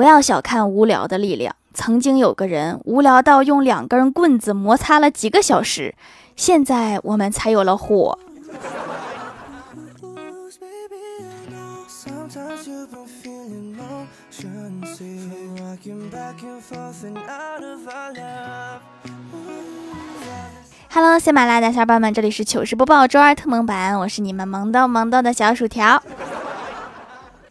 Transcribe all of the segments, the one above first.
不要小看无聊的力量。曾经有个人无聊到用两根棍子摩擦了几个小时，现在我们才有了火。Hello，喜马拉雅小伙伴们，这里是糗事播报周二特萌版，我是你们萌逗萌逗的小薯条。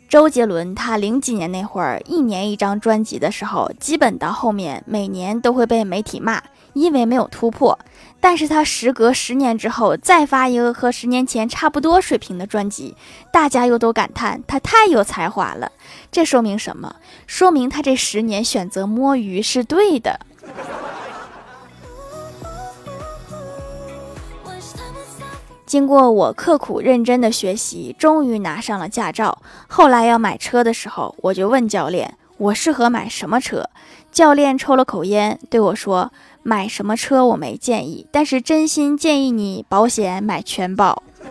周杰伦他零几年那会儿，一年一张专辑的时候，基本到后面每年都会被媒体骂，因为没有突破。但是他时隔十年之后再发一个和十年前差不多水平的专辑，大家又都感叹他太有才华了。这说明什么？说明他这十年选择摸鱼是对的。经过我刻苦认真的学习，终于拿上了驾照。后来要买车的时候，我就问教练：“我适合买什么车？”教练抽了口烟，对我说：“买什么车我没建议，但是真心建议你保险买全保。”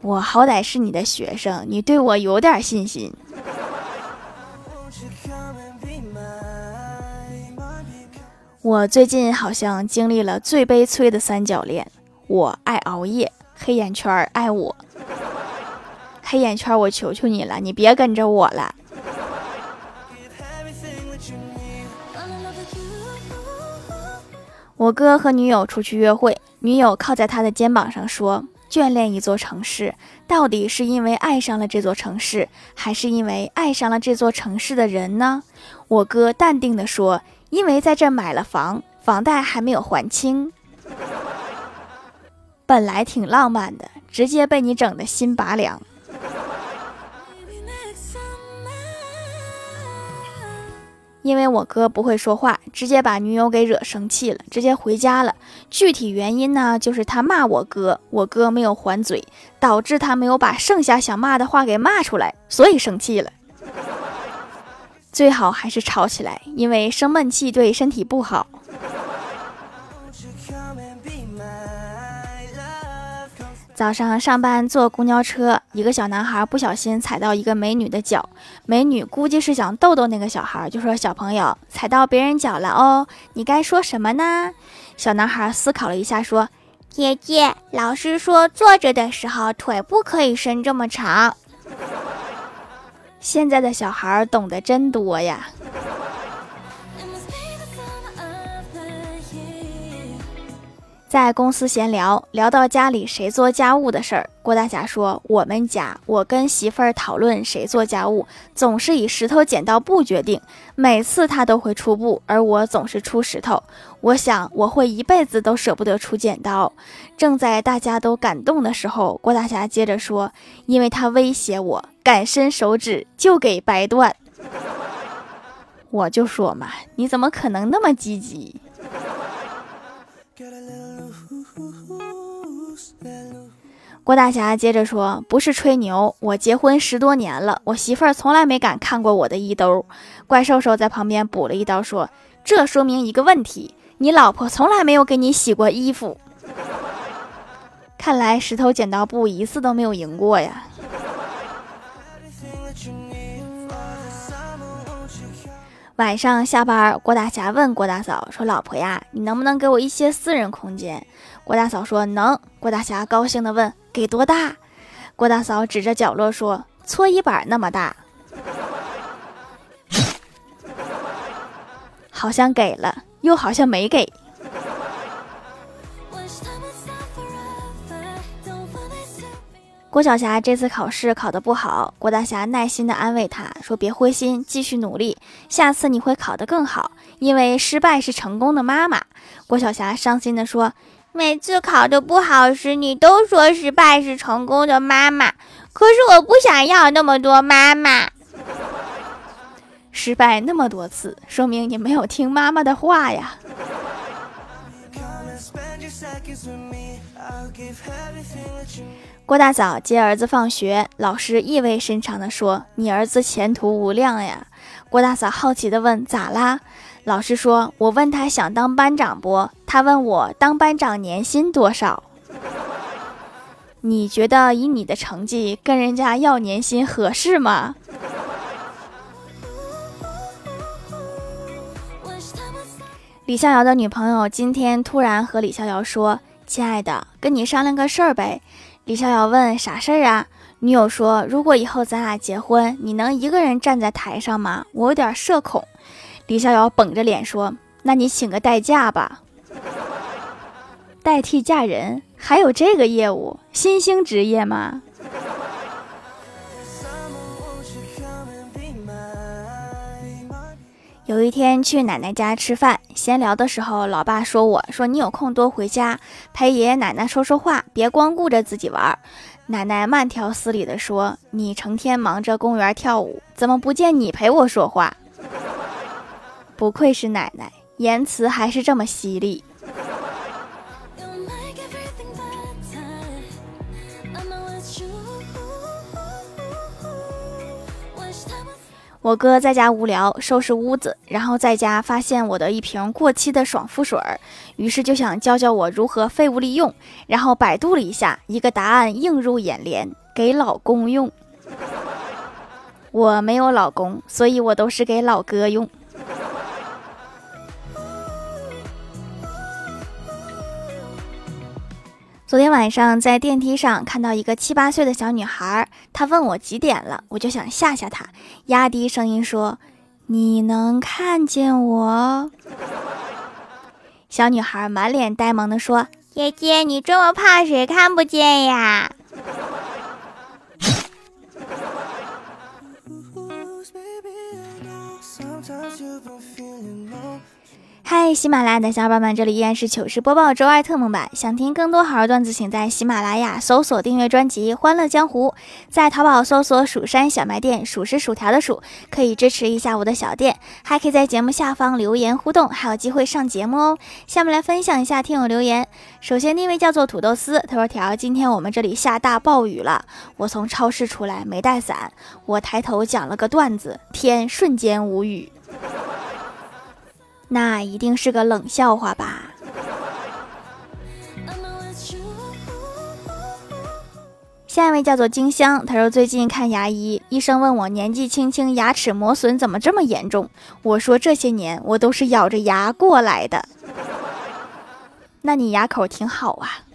我好歹是你的学生，你对我有点信心。我最近好像经历了最悲催的三角恋：我爱熬夜，黑眼圈爱我。黑眼圈，我求求你了，你别跟着我了。我哥和女友出去约会，女友靠在他的肩膀上说：“眷恋一座城市，到底是因为爱上了这座城市，还是因为爱上了这座城市的人呢？”我哥淡定地说。因为在这买了房，房贷还没有还清，本来挺浪漫的，直接被你整的心拔凉。因为我哥不会说话，直接把女友给惹生气了，直接回家了。具体原因呢，就是他骂我哥，我哥没有还嘴，导致他没有把剩下想骂的话给骂出来，所以生气了。最好还是吵起来，因为生闷气对身体不好。早上上班坐公交车，一个小男孩不小心踩到一个美女的脚，美女估计是想逗逗那个小孩，就说：“小朋友，踩到别人脚了哦，你该说什么呢？”小男孩思考了一下，说：“姐姐，老师说坐着的时候腿不可以伸这么长。”现在的小孩儿懂得真多呀！在公司闲聊，聊到家里谁做家务的事儿，郭大侠说：“我们家，我跟媳妇儿讨论谁做家务，总是以石头剪刀布决定。每次他都会出布，而我总是出石头。我想我会一辈子都舍不得出剪刀。”正在大家都感动的时候，郭大侠接着说：“因为他威胁我。”敢伸手指就给掰断，我就说嘛，你怎么可能那么积极？郭大侠接着说：“不是吹牛，我结婚十多年了，我媳妇儿从来没敢看过我的衣兜。”怪兽兽在旁边补了一刀说：“这说明一个问题，你老婆从来没有给你洗过衣服。”看来石头剪刀布一次都没有赢过呀。晚上下班，郭大侠问郭大嫂说：“老婆呀，你能不能给我一些私人空间？”郭大嫂说：“能。”郭大侠高兴地问：“给多大？”郭大嫂指着角落说：“搓衣板那么大。”好像给了，又好像没给。郭晓霞这次考试考得不好，郭大侠耐心地安慰她说：“别灰心，继续努力，下次你会考得更好。因为失败是成功的妈妈。”郭晓霞伤心地说：“每次考得不好时，你都说失败是成功的妈妈，可是我不想要那么多妈妈。失败那么多次，说明你没有听妈妈的话呀。”郭大嫂接儿子放学，老师意味深长地说：“你儿子前途无量呀。”郭大嫂好奇地问：“咋啦？”老师说：“我问他想当班长不？他问我当班长年薪多少。”你觉得以你的成绩跟人家要年薪合适吗？李逍遥的女朋友今天突然和李逍遥说：“亲爱的，跟你商量个事儿呗。”李逍遥问：“啥事儿啊？”女友说：“如果以后咱俩结婚，你能一个人站在台上吗？我有点社恐。”李逍遥绷着脸说：“那你请个代驾吧，代替嫁人，还有这个业务，新兴职业吗？”有一天去奶奶家吃饭，闲聊的时候，老爸说：“我说你有空多回家陪爷爷奶奶说说话，别光顾着自己玩。”奶奶慢条斯理地说：“你成天忙着公园跳舞，怎么不见你陪我说话？”不愧是奶奶，言辞还是这么犀利。我哥在家无聊，收拾屋子，然后在家发现我的一瓶过期的爽肤水儿，于是就想教教我如何废物利用。然后百度了一下，一个答案映入眼帘：给老公用。我没有老公，所以我都是给老哥用。昨天晚上在电梯上看到一个七八岁的小女孩，她问我几点了，我就想吓吓她，压低声音说：“你能看见我？”小女孩满脸呆萌地说：“姐姐，你这么胖，谁看不见呀？”嗨，喜马拉雅的小伙伴们，这里依然是糗事播报周二特蒙版。想听更多好玩段子，请在喜马拉雅搜索订阅专辑《欢乐江湖》，在淘宝搜索“蜀山小卖店”，数是薯条的数，可以支持一下我的小店，还可以在节目下方留言互动，还有机会上节目哦。下面来分享一下听友留言。首先第一位叫做土豆丝，他说：“条，今天我们这里下大暴雨了，我从超市出来没带伞，我抬头讲了个段子，天瞬间无语。”那一定是个冷笑话吧。下一位叫做金香，他说最近看牙医，医生问我年纪轻轻牙齿磨损怎么这么严重，我说这些年我都是咬着牙过来的。那你牙口挺好啊。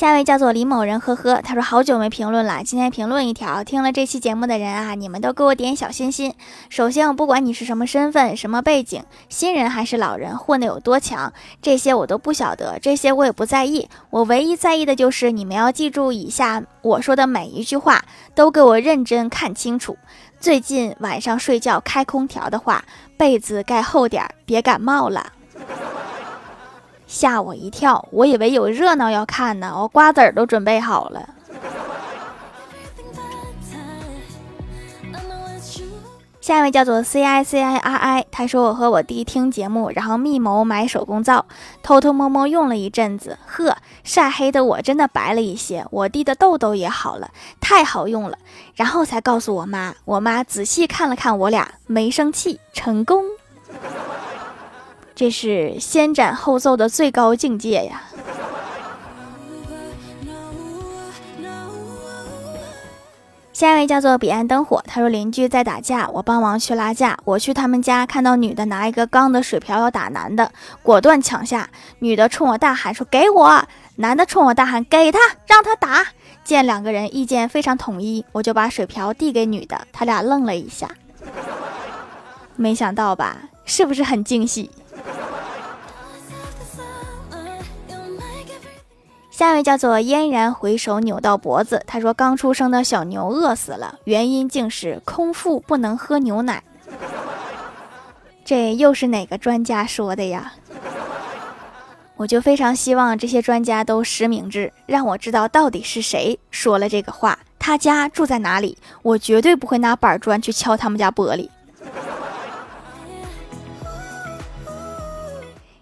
下一位叫做李某人，呵呵，他说好久没评论了，今天评论一条。听了这期节目的人啊，你们都给我点小心心。首先，我不管你是什么身份、什么背景，新人还是老人，混得有多强，这些我都不晓得，这些我也不在意。我唯一在意的就是你们要记住以下我说的每一句话，都给我认真看清楚。最近晚上睡觉开空调的话，被子盖厚点，别感冒了。吓我一跳，我以为有热闹要看呢，我瓜子儿都准备好了。下一位叫做 C I C I R I，他说我和我弟听节目，然后密谋买手工皂，偷偷摸摸用了一阵子，呵，晒黑的我真的白了一些，我弟的痘痘也好了，太好用了，然后才告诉我妈，我妈仔细看了看我俩，没生气，成功。这是先斩后奏的最高境界呀！下一位叫做彼岸灯火，他说邻居在打架，我帮忙去拉架。我去他们家，看到女的拿一个钢的水瓢要打男的，果断抢下。女的冲我大喊说：“给我！”男的冲我大喊：“给他，让他打！”见两个人意见非常统一，我就把水瓢递给女的，他俩愣了一下，没想到吧？是不是很惊喜？下一位叫做嫣然回首，扭到脖子。他说：“刚出生的小牛饿死了，原因竟是空腹不能喝牛奶。”这又是哪个专家说的呀？我就非常希望这些专家都实名制，让我知道到底是谁说了这个话，他家住在哪里，我绝对不会拿板砖去敲他们家玻璃。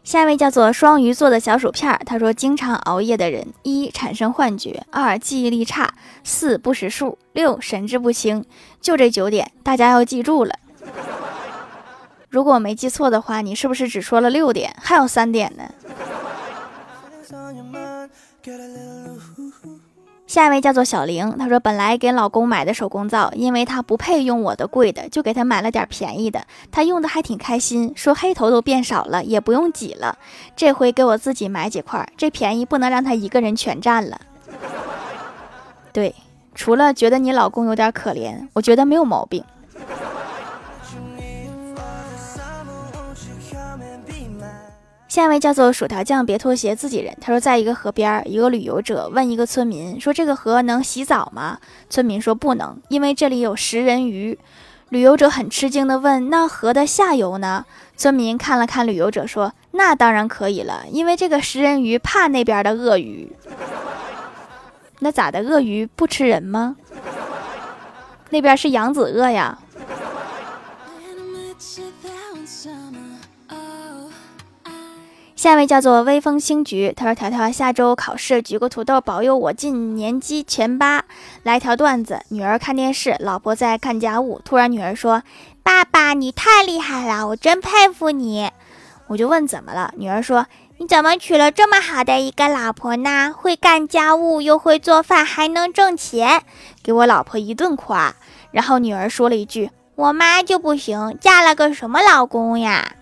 下一位叫做双鱼座的小薯片儿，他说：经常熬夜的人，一产生幻觉，二记忆力差，四不识数，六神志不清。就这九点，大家要记住了。如果我没记错的话，你是不是只说了六点？还有三点呢？下一位叫做小玲，她说本来给老公买的手工皂，因为他不配用我的贵的，就给他买了点便宜的。他用的还挺开心，说黑头都变少了，也不用挤了。这回给我自己买几块，这便宜不能让他一个人全占了。对，除了觉得你老公有点可怜，我觉得没有毛病。下一位叫做薯条酱，别拖鞋，自己人。他说，在一个河边，一个旅游者问一个村民说：“这个河能洗澡吗？”村民说：“不能，因为这里有食人鱼。”旅游者很吃惊地问：“那河的下游呢？”村民看了看旅游者说：“那当然可以了，因为这个食人鱼怕那边的鳄鱼。”那咋的？鳄鱼不吃人吗？那边是扬子鳄呀。下一位叫做微风星菊，他说：“条条下周考试，举个土豆保佑我进年级前八。”来条段子：女儿看电视，老婆在干家务。突然女儿说：“爸爸，你太厉害了，我真佩服你。”我就问怎么了，女儿说：“你怎么娶了这么好的一个老婆呢？会干家务，又会做饭，还能挣钱。”给我老婆一顿夸。然后女儿说了一句：“我妈就不行，嫁了个什么老公呀？”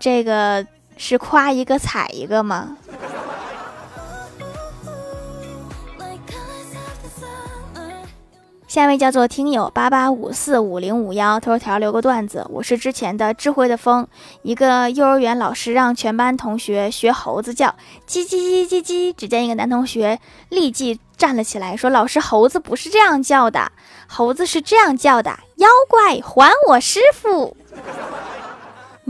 这个是夸一个踩一个吗？下一位叫做听友八八五四五零五幺，头条留个段子。我是之前的智慧的风，一个幼儿园老师让全班同学学猴子叫，叽叽叽叽叽。只见一个男同学立即站了起来，说：“老师，猴子不是这样叫的，猴子是这样叫的，妖怪还我师傅。”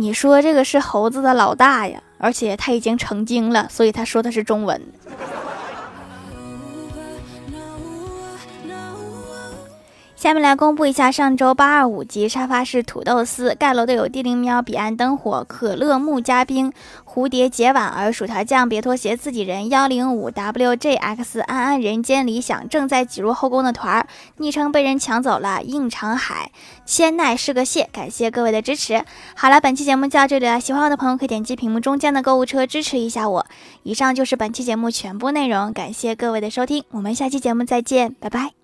你说这个是猴子的老大呀，而且他已经成精了，所以他说的是中文。下面来公布一下上周八二五级沙发是土豆丝盖楼的有地灵喵、彼岸灯火、可乐木嘉宾、蝴蝶结婉儿、薯条酱、别拖鞋、自己人、幺零五 WJX、安安、人间理想、正在挤入后宫的团儿、昵称被人抢走了、应长海、千奈是个蟹，感谢各位的支持。好了，本期节目就到这里了，喜欢我的朋友可以点击屏幕中间的购物车支持一下我。以上就是本期节目全部内容，感谢各位的收听，我们下期节目再见，拜拜。